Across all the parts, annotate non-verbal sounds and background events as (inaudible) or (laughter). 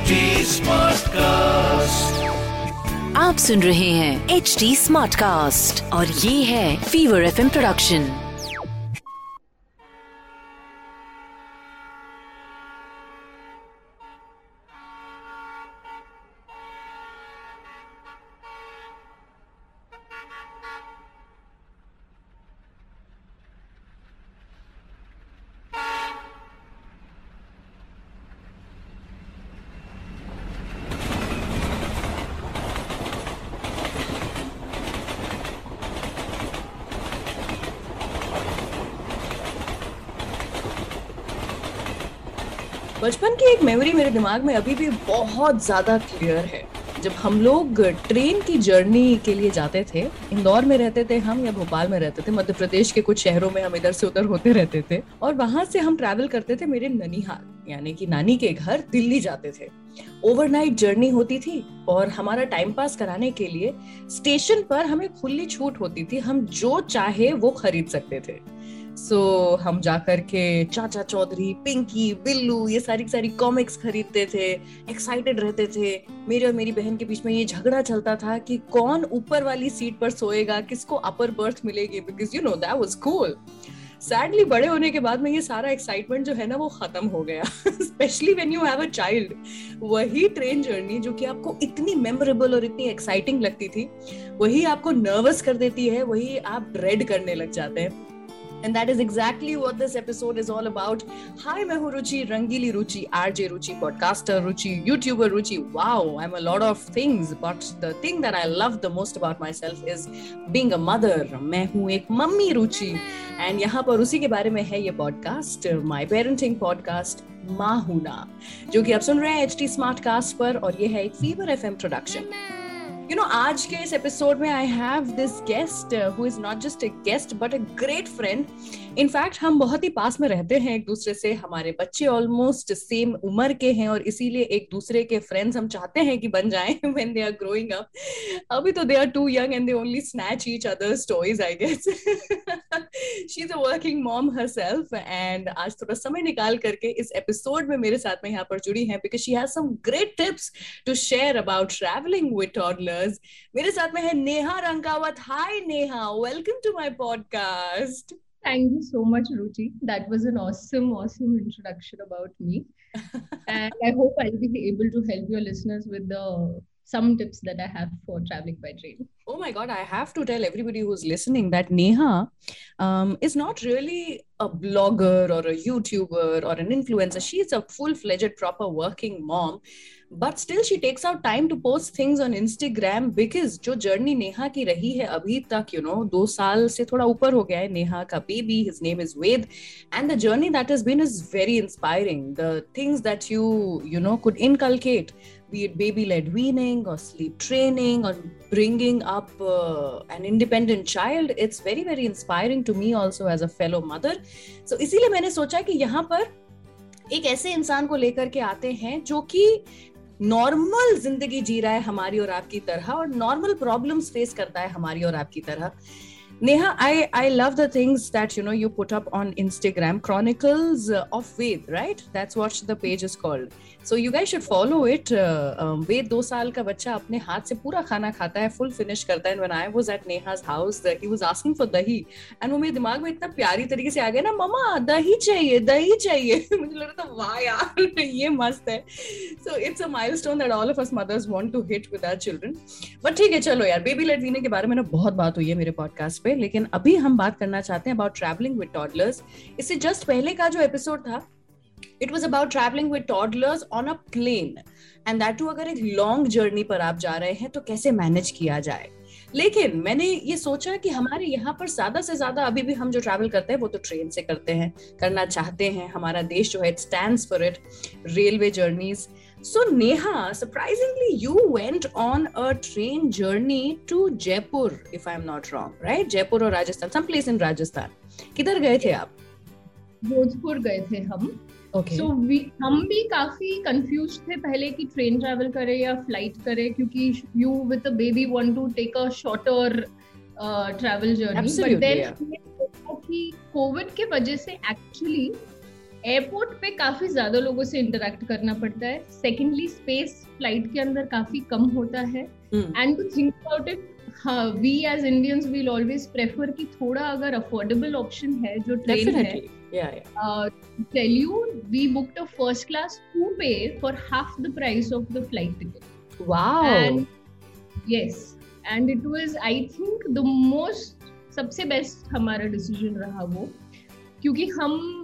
HD cast आप सुन रहे हैं एच डी स्मार्ट कास्ट और ये है फीवर एफ़ प्रोडक्शन बचपन की एक मेमोरी मेरे दिमाग में अभी भी बहुत ज़्यादा क्लियर है। जब हम लोग ट्रेन की जर्नी के लिए जाते थे, इंदौर में रहते थे हम या भोपाल में रहते थे, मध्य प्रदेश के कुछ शहरों में हम इधर से उधर होते रहते थे और वहाँ से हम ट्रैवल करते थे मेरे ननिहाल, यानी कि नानी के घर दिल्ली जाते थे। ओवरनाइट जर्नी होती थी और हमारा टाइम पास कराने के लिए स्टेशन पर हमें खुली छूट होती थी, हम जो चाहे वो खरीद सकते थे। सो so, हम जाकर के चाचा चौधरी पिंकी बिल्लू ये सारी सारी कॉमिक्स खरीदते थे एक्साइटेड रहते थे। मेरे और मेरी बहन के बीच में ये झगड़ा चलता था कि कौन ऊपर वाली सीट पर सोएगा किसको अपर बर्थ मिलेगी? Because you know that was cool sadly बड़े होने के बाद में ये सारा एक्साइटमेंट जो है ना वो खत्म हो गया। Specially when you have a child वही ट्रेन जर्नी जो कि आपको इतनी मेमोरेबल और इतनी एक्साइटिंग लगती थी वही आपको नर्वस कर देती है वही आप ड्रेड करने लग जाते हैं। And that is exactly what this episode is all about. Hi, मैं हूँ रुचि रंगीली रुचि RJ Ruchi podcaster Ruchi YouTuber Ruchi Wow, I'm a lot of things, but the thing that I love the most about myself is being a mother. मैं हूँ एक mummy Ruchi and यहाँ पर उसी के बारे में है ये पॉडकास्ट माई पेरेंटिंग पॉडकास्ट माँ हूना जो कि आप सुन रहे हैं एच टी स्मार्ट कास्ट पर और ये है एक fever F M you know aaj ke episode mein i have this guest uh, who is not just a guest but a great friend. In fact हम बहुत ही पास में रहते हैं, एक दूसरे से हमारे बच्चे ऑलमोस्ट सेम उम्र के हैं और इसीलिए एक दूसरे के फ्रेंड्स हम चाहते हैं कि बन जाएँ when they are growing up अभी तो they are too young and they only snatch each others toys I guess she is a working mom herself and आज थोड़ा समय निकाल करके इस एपिसोड में मेरे साथ में यहाँ पर जुड़ी है because she has some great tips to share about travelling with toddlers मेरे साथ में है Neha Rangawat. Hi Neha. Welcome to my podcast Thank you so much, Ruchi. That was an awesome, awesome introduction about me. (laughs) and I hope I'll be able to help your listeners with the some tips that I have for traveling by train. Oh my God, I have to tell everybody who's listening that Neha um, is not really a blogger or a YouTuber or an influencer. She's a full fledged, proper working mom. But still she takes out time to post things on Instagram because जो journey Neha की रही है अभी तक you know दो साल से थोड़ा ऊपर हो गया है नेहा का baby his name is Ved and the journey that is been is very inspiring the things that you you know could inculcate Be it baby led weaning or sleep training or bringing up uh, an independent child it's very very inspiring to me also as a fellow mother so इसीलिए मैंने सोचा कि यहाँ पर एक ऐसे इंसान को लेकर के आते हैं जो कि नॉर्मल ज़िंदगी जी रहा है हमारी और आपकी तरह और नॉर्मल प्रॉब्लम्स फेस करता है हमारी और आपकी तरह Neha, I, I love the things that you know you put up on Instagram, Chronicles of Ved, right? That's what the page is called. So you guys should follow it. Uh, um, Ved दो साल का बच्चा अपने हाथ से पूरा खाना खाता है, full finish करता है. And when I was at Neha's house, he was asking for dahi. And वो मेरे दिमाग में इतना प्यारी तरीके से आ गया ना, मम्मा दही चाहिए, दही चाहिए. मुझे लग रहा था वाह यार ये मस्त है. So it's a milestone that all of us mothers want to hit with our children. But ठीक है चलो यार, बेबी लेट वीने के बारे में ना बहुत बात हुई है मेरे पॉडकास्ट पे पे, लेकिन अभी हम बात करना चाहते हैं अबाउट ट्रैवलिंग विद टॉडलर्स इससे जस्ट पहले का जो एपिसोड था it was about travelling with toddlers on a plane and that too अगर एक लॉन्ग जर्नी पर आप जा रहे हैं तो कैसे मैनेज किया जाए? लेकिन मैंने ये सोचा कि हमारे यहाँ पर ज़्यादा से ज़्यादा अभी भी हम जो ट्रैवल करते हैं, वो तो ट्रेन से करते हैं, करना चाहते हैं। हमारा देश जो है it stand for it railway journeys So, Neha, surprisingly, you went on a train journey to Jaipur, if I'm not wrong, right? Jaipur or Rajasthan, some place in Rajasthan. किधर गए थे आप भोजपुर गए थे हम okay. so we, हम भी काफ़ी कंफ्यूज थे पहले कि ट्रेन ट्रैवल करें या फ़्लाइट करें क्योंकि you with a baby want to take a shorter travel journey but then कि कोविड के वजह से एक्चुअली एयरपोर्ट पे काफ़ी ज़्यादा लोगों से इंटरेक्ट करना पड़ता है। सेकेंडली स्पेस फ़्लाइट के अंदर काफ़ी कम होता है। And to think about it हाँ we as Indians will always prefer कि थोड़ा अगर अफोर्डेबल ऑप्शन है जो ट्रेन है tell you we booked a first class coupe for half the price of the flight ticket. Wow. And yes and it was i think the most सबसे best हमारा decision रहा वो। क्योंकि हम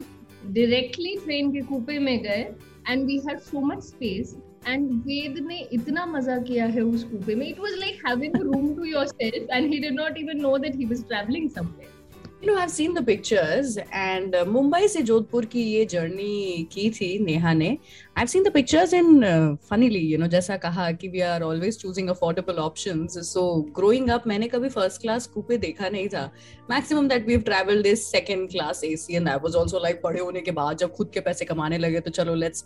directly train के coupe में गए and we had so much space and Ved ने इतना मज़ा किया है उस कूपे में। It was like having room to yourself and he did not even know that he was travelling somewhere you know i've seen the pictures and uh, mumbai से जोधपुर की ये जर्नी की थी नेहा ने seen the pictures and uh, funnily you know जैसा कहा कि we are always choosing affordable options so growing up मैंने कभी first class कूपे देखा नहीं था maximum that we've traveled is second class AC and I was also like बड़े होने के बाद जब खुद के पैसे कमाने लगे तो चलो let's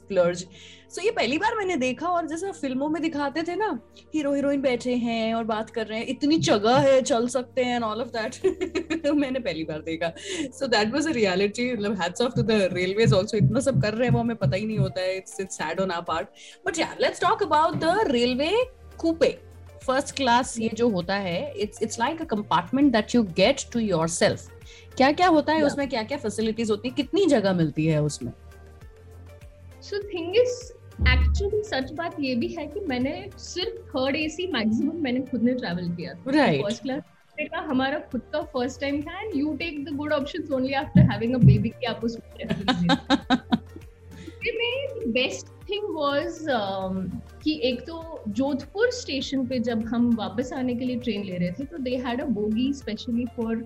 so ये पहली बार मैंने देखा और जैसा फ़िल्मों में दिखाते थे ना हीरो हीरोइन बैठे हैं और बात कर रहे हैं इतनी जगह है चल सकते हैं ऑल ऑफ़ दैट मैंने पहली बार देखा। So that was a reality मतलब hats off to the railways also इतना सब कर रहे हैं वो हमें पता ही नहीं होता है it's it's sad on our part but yeah let's talk about the railway coupe first class ये जो होता है it's it's like a compartment that you get to yourself क्या क्या होता है yeah. उसमें क्या क्या फैसिलिटीज़ होती है कितनी जगह मिलती है उसमें? सो थिंग इज़ एक्चुअली सच बात ये भी है कि मैंने सिर्फ़ थर्ड एसी मैक्सिमम मैंने खुद ने ट्रैवल किया। फ़र्स्ट क्लास का हमारा खुद का फ़र्स्ट टाइम था and you take the good options only after having a baby कि आप उसको बेस्ट थिंग वाज कि एक तो जोधपुर स्टेशन पे जब हम वापस आने के लिए ट्रेन ले रहे थे तो they had a bogie specially for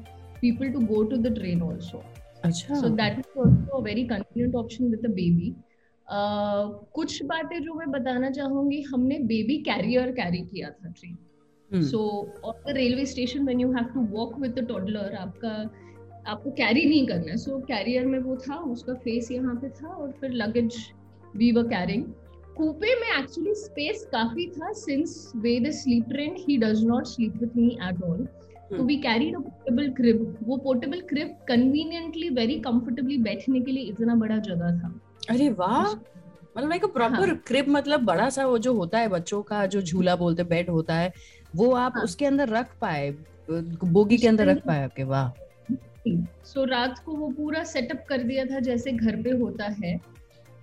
people to go to the train also अच्छा। So that was also a very convenient option with the baby कुछ बातें जो मैं बताना चाहूँगी हमने बेबी कैरियर कैरी किया था train so on the railway station when you have to walk with the toddler आपका आपको कैरी नहीं करना है। सो कैरियर में वो था उसका फेस यहाँ पे था और फिर luggage we were carrying coupe में एक्चुअली स्पेस काफ़ी था since way the sleep train he does not sleep with me at all तो we carried a portable crib वो portable crib conveniently very comfortably बैठने के लिए इतना बड़ा जगह था। अरे वाह। मतलब लाइक प्रॉपर हाँ. क्रिब मतलब बड़ा सा वो जो होता है बच्चों का जो झूला बोलते बेड होता है वो आप हाँ. उसके अंदर रख पाए बोगी के अंदर रख पाए आपके? वाह। सो so, रात को वो पूरा सेटअप कर दिया था जैसे घर पे होता है।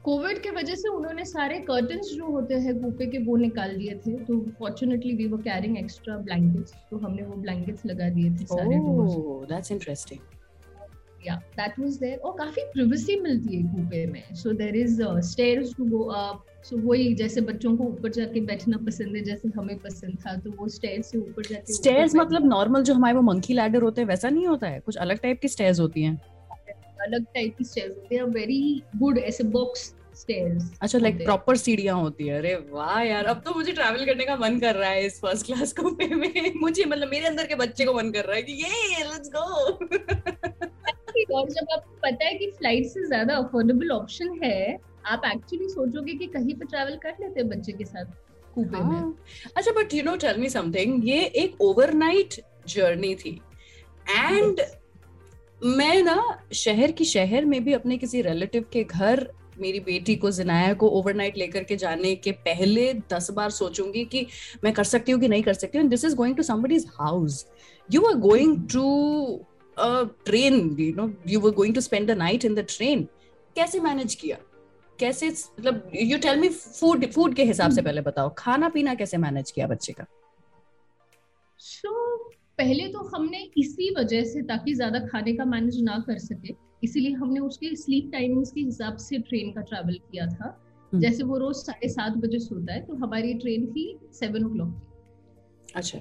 कोविड के वजह से उन्होंने सारे कर्टन्स जो होते हैं कूपे के वो निकाल दिए थे। तो fortunately we were carrying extra blankets तो हमने वो ब्लैंकेट्स लगा दिए थे सारे ओह that's interesting yeah that was there. और काफ़ी privacy मिलती है कूपे में. So there is uh, stairs to go up. So वही जैसे बच्चों को ऊपर जाके बैठना पसंद है जैसे हमें पसंद था तो वो स्टेयर्स से ऊपर जाके स्टेयर्स मतलब नॉर्मल जो हमारे वो मंकी लैडर होते हैं वैसा नहीं होता है? कुछ अलग टाइप की स्टेयर्स होती हैं? अलग टाइप की स्टेयर्स होती है वेरी गुड ऐसे बॉक्स स्टेयर्स अच्छा लाइक प्रॉपर सीढ़ियाँ होती है। अरे वाह यार अब तो मुझे ट्रैवल करने का मन कर रहा है इस फ़र्स्ट क्लास कूपे में। (laughs) मुझे मतलब मेरे अंदर के बच्चे को मन कर रहा है कि ये लेट्स गो और जब आपको पता है कि फ़्लाइट से ज़्यादा अफोर्डेबल ऑप्शन है आप एक्चुअली सोचोगे कि कहीं पे ट्रैवल कर लेते हैं बच्चे के साथ कूपे हाँ. में अच्छा but you know tell me something ये एक ओवरनाइट जर्नी थी। एंड मैं ना शहर की शहर में भी अपने किसी रिलेटिव के घर मेरी बेटी को जिनाया को ओवरनाइट लेकर के जाने के पहले दस बार सोचूँगी कि मैं कर सकती हूँ कि नहीं कर सकती हूँ। This is going to somebody's house you are going to a train you know you were going to spend the night in the train. कैसे मैनेज किया? कैसे मतलब you tell me food food के हिसाब से पहले बताओ। खाना पीना कैसे मैनेज किया बच्चे का? सो so, पहले तो हमने इसी वजह से ताकि ज़्यादा खाने का मैनेज ना कर सके इसीलिए हमने उसके स्लीप टाइमिंग्स के हिसाब से ट्रेन का ट्रैवल किया था। जैसे वो रोज साढ़े सात बजे सोता है तो हमारी ट्रेन थी सेवन ओ क्लॉक अच्छा।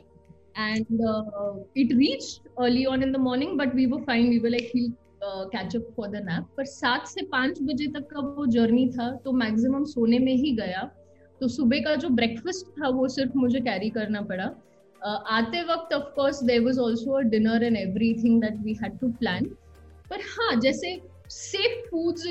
And uh, it reached early on in the morning but we were fine. We were like he'll uh, catch up for the nap. पर सात से पाँच बजे तक का वो जर्नी था तो मैक्सिमम सोने में ही गया। तो सुबह का जो ब्रेकफास्ट था वो सिर्फ़ मुझे कैरी करना पड़ा। Uh, आते वक्त of course there was also a dinner and everything that we had to plan पर हाँ जैसे सेफ़ फूड्स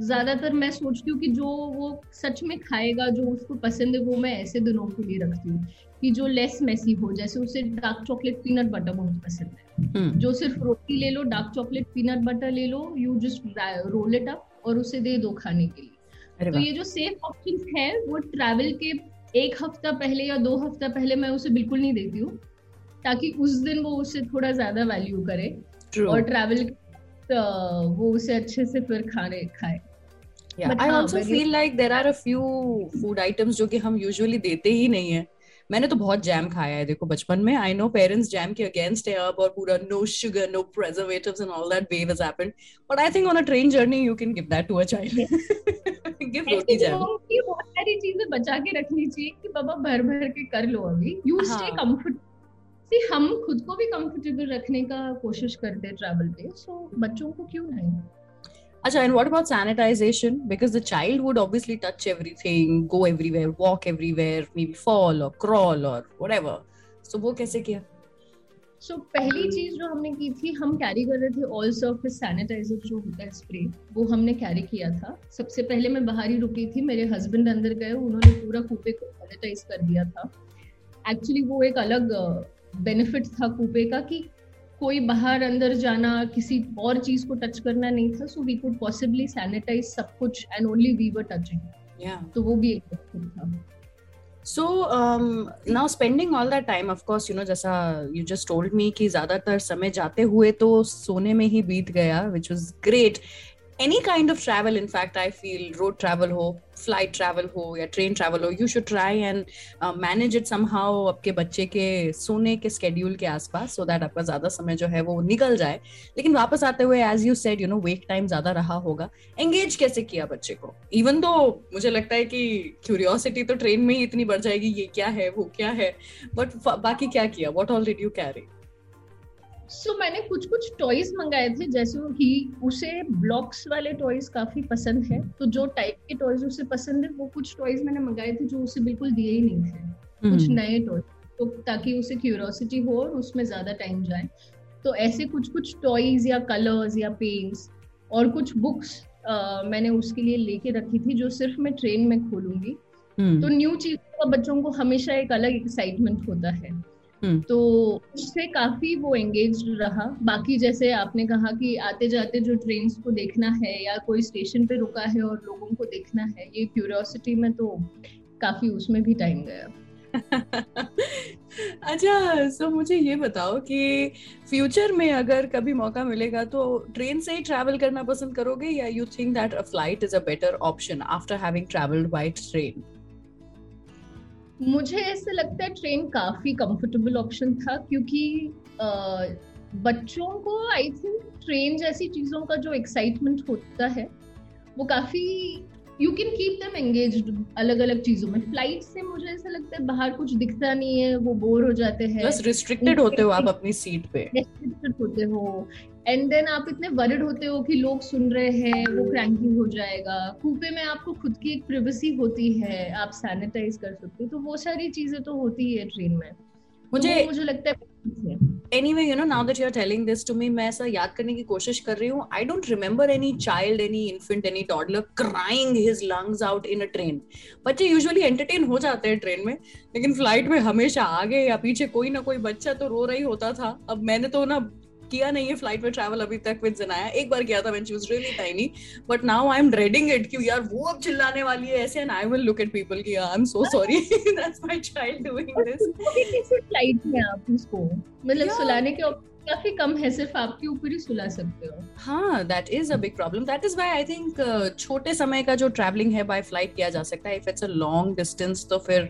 ज़्यादातर मैं सोचती हूँ कि जो वो सच में खाएगा जो उसको पसंद है वो मैं ऐसे दिनों के लिए रखती हूँ कि जो लेस मेसी हो जैसे उसे डार्क चॉकलेट पीनट बटर बहुत पसंद है hmm. जो सिर्फ़ रोटी ले लो डार्क चॉकलेट पीनट बटर ले लो you just roll it up और उसे दे दो खाने के लिए तो ये जो सेफ़ ऑप्शन है वो ट्रैवल के एक हफ़्ता पहले या दो हफ़्ता पहले मैं उसे बिल्कुल नहीं देती हूँ ताकि उस दिन वो उसे थोड़ा ज़्यादा वैल्यू करे True. और ट्रैवल वो उसे अच्छे से फिर खाने खाए। I also feel like there are a few food items जो कि हम यूजुअली देते ही नहीं है। मैंने तो बहुत जैम खाया है देखो बचपन में। आई नो पेरेंट्स जैम के अगेंस्ट है अब और पूरा no sugar no preservatives and all that wave has happened but I think on a train journey you can give that to a child give roti jam बहुत सारी चीज़ें बचा के रखनी चाहिए कि बाबा भर भर के कर लो अभी। यू स्टे कंफर्ट सी हम खुद को भी कंफर्टेबल रखने का कोशिश करते हैं ट्रैवल पे सो बच्चों को क्यों नहीं Acha, and what about sanitization? Because the child would obviously touch everything, go everywhere, walk everywhere, maybe fall or crawl or whatever. So वो कैसे किया? सो so, पहली चीज़ जो हमने की थी हम कैरी कर रहे थे ऑल सर्फेस सैनिटाइजर जो होता है स्प्रे वो हमने कैरी किया था सबसे पहले मैं बाहर ही रुकी थी मेरे हस्बैंड अंदर गए उन्होंने पूरा कूपे को सैनिटाइज कर दिया था एक्चुअली वो एक अलग बेनिफिट था कूपे का कि कोई बाहर अंदर जाना किसी और चीज़ को टच करना नहीं था so we could possibly sanitise सब कुछ and only we were touching तो वो भी एक था। So now spending all that time of course you know जैसा यू जस्ट टोल्ड मी कि ज़्यादातर समय जाते हुए तो सोने में ही बीत गया which was great any kind of travel, in fact, i feel road travel ho, flight travel हो या ट्रेन ट्रैवल हो you should try and manage it somehow आपके बच्चे के सोने के स्केड्यूल के आसपास सो दैट आपका ज़्यादा समय जो है वो निकल जाए। लेकिन वापस आते हुए as you said you know wake time ज़्यादा रहा होगा। एंगेज कैसे किया बच्चे को? इवन तो मुझे लगता है कि क्यूरियोसिटी तो ट्रेन में ही इतनी बढ़ जाएगी, ये क्या है, वो क्या है बट बाकी क्या किया? What all did you carry so so, मैंने कुछ कुछ टॉयज मंगाए थे जैसे कि उसे ब्लॉक्स वाले टॉयज काफ़ी पसंद है तो जो टाइप के टॉयज उसे पसंद है वो कुछ टॉयज मैंने मंगाए थे जो उसे बिल्कुल दिए ही नहीं थे hmm. कुछ नए टॉयज तो ताकि उसे क्यूरोसिटी हो और उसमें ज़्यादा टाइम जाए तो ऐसे कुछ कुछ टॉयज या कलर्स या पेंट्स और कुछ बुक्स आ, मैंने उसके लिए लेके रखी थी जो सिर्फ़ मैं ट्रेन में खोलूँगी hmm. तो न्यू चीज़ का बच्चों को हमेशा एक अलग एक्साइटमेंट होता है हम्म। तो उससे काफ़ी वो एंगेज रहा। बाकी जैसे आपने कहा कि आते जाते जो ट्रेन को देखना है या कोई स्टेशन पे रुका है और लोगों को देखना है ये क्यूरियोसिटी में तो काफ़ी उसमें भी टाइम गया। (laughs) अच्छा सो मुझे ये बताओ कि फ्यूचर में अगर कभी मौका मिलेगा तो ट्रेन से ही ट्रैवल करना पसंद करोगे या you think that a flight is a better option after having travelled by train मुझे ऐसे लगता है ट्रेन काफ़ी कंफर्टेबल ऑप्शन था क्योंकि आ, बच्चों को आई थिंक ट्रेन जैसी चीज़ों का जो एक्साइटमेंट होता है वो काफ़ी you can keep them engage अलग अलग चीज़ों में। फ़्लाइट से मुझे ऐसा लगता है बाहर कुछ दिखता नहीं है वो बोर हो जाते हैं। बस रिस्ट्रिक्टेड होते हो आप अपनी सीट पे। रिस्ट्रिक्टेड होते हो। एंड देन आप इतने वरिड होते हो कि लोग सुन रहे हैं वो क्रैंकी हो जाएगा। कूपे में आपको खुद की एक प्रिवेसी होती है आप सैनिटाइज कर सकते हो। तो वो सारी चीज़ें तो होती है ट्रेन में। मुझे तो मुझे लगता है any you know now that you are telling this to me मैं ऐसा याद करने की कोशिश कर रही हूँ I don't remember any child any infant any toddler crying his lungs out in a train बच्चे यूजली एंटरटेन हो जाते हैं ट्रेन में, लेकिन फ़्लाइट में हमेशा आगे या पीछे कोई ना कोई बच्चा तो रो रही होता था। अब मैंने तो ना किया नहीं है फ़्लाइट में ट्रैवल अभी तक विद जनाया एक बार किया था when she was really tiny but now I am dreading it कि यार वो अब चिल्लाने वाली है ऐसे and I will look at people कि I am so sorry that's my child doing this flight में आप उसको? मतलब सुलाने के काफ़ी कम है सिर्फ़ आपके ऊपर ही सुला सकते हो। हाँ that is a big problem that is why I think छोटे समय का जो ट्रैवलिंग है बाय फ़्लाइट किया जा सकता है। If it's a long distance तो फिर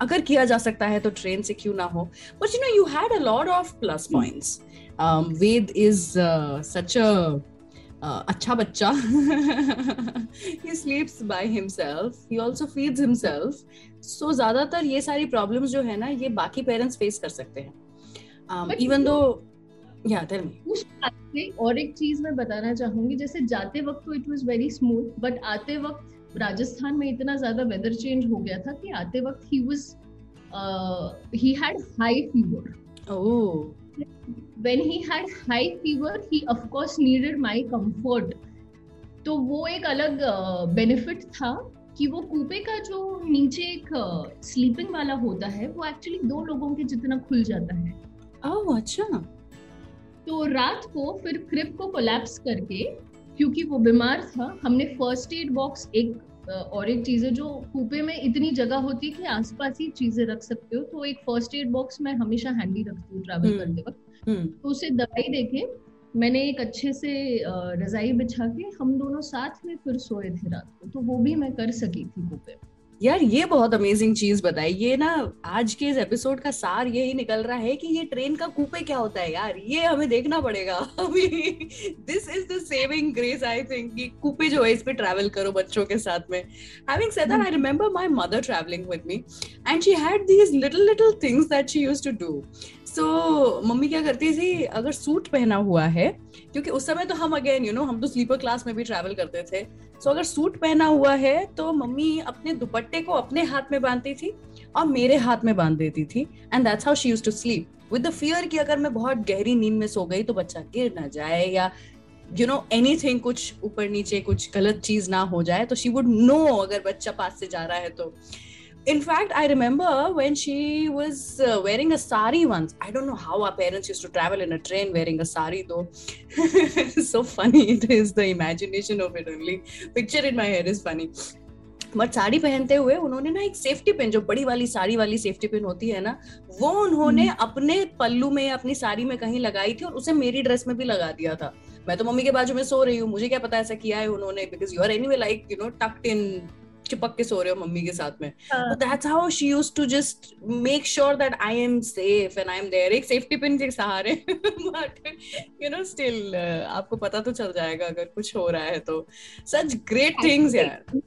अगर किया जा सकता है तो ट्रेन से क्यों ना हो? But you know you had a lot of plus points um, Ved is uh, such a uh, अच्छा बच्चा (laughs) he sleeps by himself. He also feeds himself. So ज़्यादातर ये सारी प्रॉब्लम्स जो है ना ये बाकी पेरेंट्स फेस कर सकते हैं। इवन दो या टेल मी और एक चीज़ मैं बताना चाहूँगी जैसे जाते वक्त तो it was very smooth but आते वक्त राजस्थान में इतना ज़्यादा वेदर चेंज हो गया था कि आते वक्त he was he had high fever oh when he had high fever he of course needed my comfort. तो वो एक अलग बेनिफिट था कि वो कूपे का जो नीचे एक स्लीपिंग वाला होता है वो एक्चुअली दो लोगों के जितना खुल जाता है। ओह अच्छा। तो रात को फिर क्रिप को कोलैप्स करके क्योंकि वो बीमार था हमने फ़र्स्ट एड बॉक्स एक और एक चीज़ है जो कूपे में इतनी जगह होती है कि आसपास ही चीज़ें रख सकते हो तो एक फ़र्स्ट एड बॉक्स मैं हमेशा हैंडी रखती हूँ ट्रैवल हम्म। करते वक्त हम्म। तो उसे दवाई देखे मैंने एक अच्छे से रजाई बिछा के हम दोनों साथ में फिर सोए थे रात को तो वो भी मैं कर सकी थी कूपे में यार ये बहुत अमेजिंग चीज़ बताई। ये ना आज के इस एपिसोड का सार यही निकल रहा है कि ये ट्रेन का कूपे क्या होता है यार? ये हमें देखना पड़ेगा। अभी this is the saving grace I think कि कूपे जो है इस पे ट्रैवल करो बच्चों के साथ में। Having said that I remember my mother travelling with me and she had these little little things that she used to do so so, mummy क्या करती थी अगर सूट पहना हुआ है क्योंकि उस समय तो हम अगेन यू नो हम तो स्लीपर क्लास में भी ट्रैवल करते थे। सो so, अगर सूट पहना हुआ है तो मम्मी अपने दुपट्टे को अपने हाथ में बांधती थी और मेरे हाथ में बाँध देती थी। And that's how she use to sleep with the fear कि अगर मैं बहुत गहरी नींद में सो गई तो बच्चा गिर ना जाए या यू नो एनीथिंग कुछ ऊपर नीचे कुछ गलत चीज़ ना हो जाए तो शी वुड नो अगर बच्चा पास से जा रहा है तो। In fact i remember when she was uh, wearing a sari once i don't know how our parents used to travel in a train wearing a sari though it's so funny it is the imagination of it only picture in my head is funny but sari पहनते हुए उन्होंने ना एक safety pin जो बड़ी वाली साड़ी वाली safety pin होती है ना वो उन्होंने अपने पल्लू में अपनी साड़ी में कहीं लगाई थी और उसे मेरी ड्रेस में भी लगा दिया था मैं तो मम्मी के बाजू में सो रही हूँ मुझे क्या पता ऐसा किया है उन्होंने because you are any like you know tucked in चिपक के सो रहे हो मम्मी के साथ में। That's how she used to just make sure that I am safe and I am there एक सेफ्टी पिन के सहारे। बट यू नो स्टिल आपको पता तो चल जाएगा अगर कुछ हो रहा है तो। सच ग्रेट थिंग्स यार।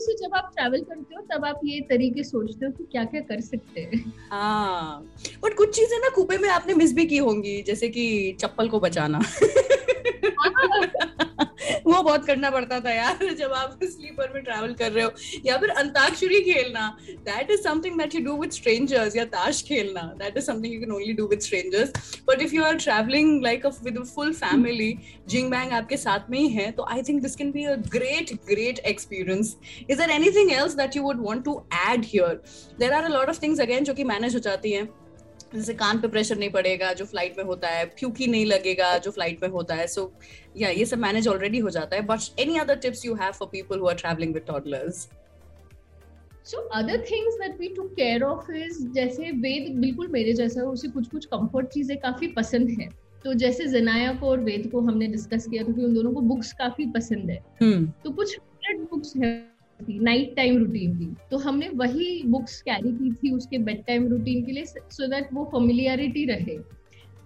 से जब आप ट्रैवल करते हो तब आप ये तरीके सोचते हो कि क्या क्या कर सकते हैं। हाँ। बट कुछ चीज़ें ना कूपे में आपने मिस भी की होंगी जैसे कि चप्पल को बचाना। वो बहुत करना पड़ता था यार, (laughs) जब आप स्लीपर में ट्रैवल कर रहे हो। या फिर अंताक्षरी खेलना। That is something that you do with strangers या ताश खेलना। That is something you can only do with strangers but if you are travelling like with full family jing bang आपके साथ में ही है तो I think this can be a great great experience is there anything else that you would want to add here there are a lot of things again जो कि manage हो जाती हैं। जैसे कान पे प्रेशर नहीं पड़ेगा जो फ़्लाइट में होता है फ्यूकी नहीं लगेगा जो फ़्लाइट में होता है। सो so, या ये सब मैनेज ऑलरेडी हो जाता है। But any other tips you have for people who are travelling with toddlers so other things that we to care of is जैसे वेद बिल्कुल मेरे जैसा है उसे कुछ कुछ कंफर्ट चीज़ें काफ़ी पसंद है। तो जैसे जनाया को और वेद को हमने डिस्कस किया क्योंकि उन दोनों को बुक्स काफ़ी पसंद है। hmm. तो कुछ बुक्स है थी नाइट टाइम रूटीन की तो हमने वही बुक्स कैरी की थी उसके बेड टाइम रूटीन के लिए सो दैट वो फेमिलियरिटी रहे।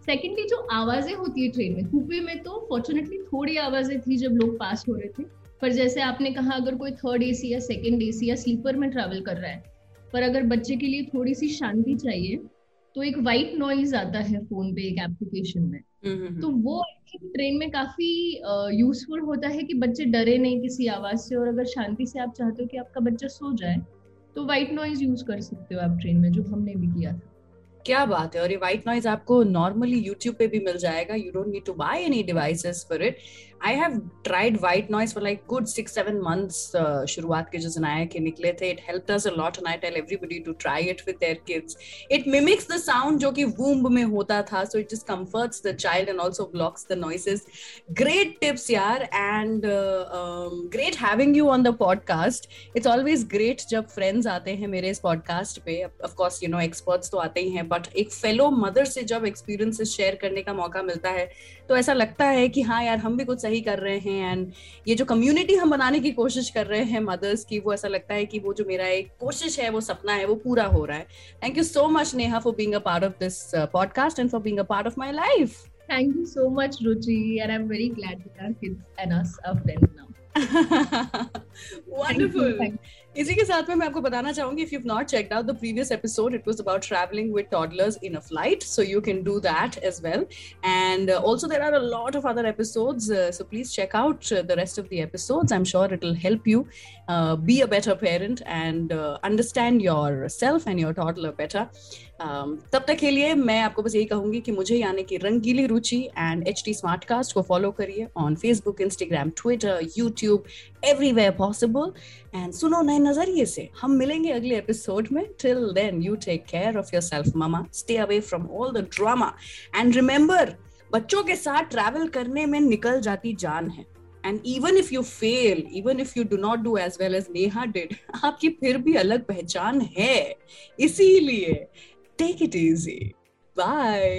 सेकेंडली जो आवाज़ें होती है ट्रेन में कूपे में तो फॉर्चुनेटली थोड़ी आवाज़ें थी जब लोग पास हो रहे थे। पर जैसे आपने कहा, अगर कोई थर्ड एसी या सेकेंड एसी या स्लीपर में ट्रेवल कर रहा है, पर अगर बच्चे के लिए थोड़ी सी शांति चाहिए तो एक वाइट नॉइज़ आता है फ़ोन पे एक एप्लीकेशन में। तो हम्म। वो ट्रेन में काफ़ी यूजफुल होता है कि बच्चे डरे नहीं किसी आवाज़ से और अगर शांति से आप चाहते हो कि आपका बच्चा सो जाए तो व्हाइट नॉइज़ यूज़ कर सकते हो आप ट्रेन में जो हमने भी किया था क्या बात है और ये व्हाइट नॉइज़ आपको नॉर्मली यूट्यूब पे भी मिल जाएगा you don't need to buy any devices for it I have tried white noise for like good six seven months शुरुआत के जो जनाया के निकले थे it help us a lot and I tell everybody to try it with their kids it mimics the sound जो कि womb में होता था so it just comforts the child and also blocks the noises great tips यार and great having you on the podcast it's always great जब friends आते हैं मेरे इस पॉडकास्ट पे. Of course you know experts तो आते ही हैं बट एक फेलो मदर से जब एक्सपीरियंसेस शेयर करने का मौका मिलता है तो ऐसा लगता है कि हाँ यार, हम भी कुछ सही कर रहे हैं एंड ये जो कम्युनिटी हम बनाने की कोशिश कर रहे हैं मदर्स की वो ऐसा लगता है कि वो जो मेरा एक कोशिश है वो सपना है वो पूरा हो रहा है thank you so much Neha for being a part of this podcast and for being a part of my life Thank you so much, Ruchi, and I'm very glad that our kids and us are friends now. (laughs) Wonderful. Thank you. इसी के साथ में मैं आपको बताना चाहूँगी if you not checked out the previous episode it was about travelling with toddlers in a flight so you can do that as well and also there are a lot of other episodes so please check out the rest of the episodes I am sure it will help you be a better parent and understand yourself and your toddler better तब तक के लिए मैं आपको बस यही कहूँगी कि मुझे यानी कि Rangili Ruchi and H T Smartcast को फॉलो करिए on Facebook Instagram Twitter YouTube everywhere possible and सुनो नए नज़रिए से, हम मिलेंगे अगले एपिसोड में. Till then you take care of yourself mama stay away from all the drama and remember बच्चों के साथ ट्रैवल करने में निकल जाती जान है. And even if you fail even if you do not do as well as Neha did आपकी फिर भी अलग पहचान है. इसीलिए टेक इट इजी बाय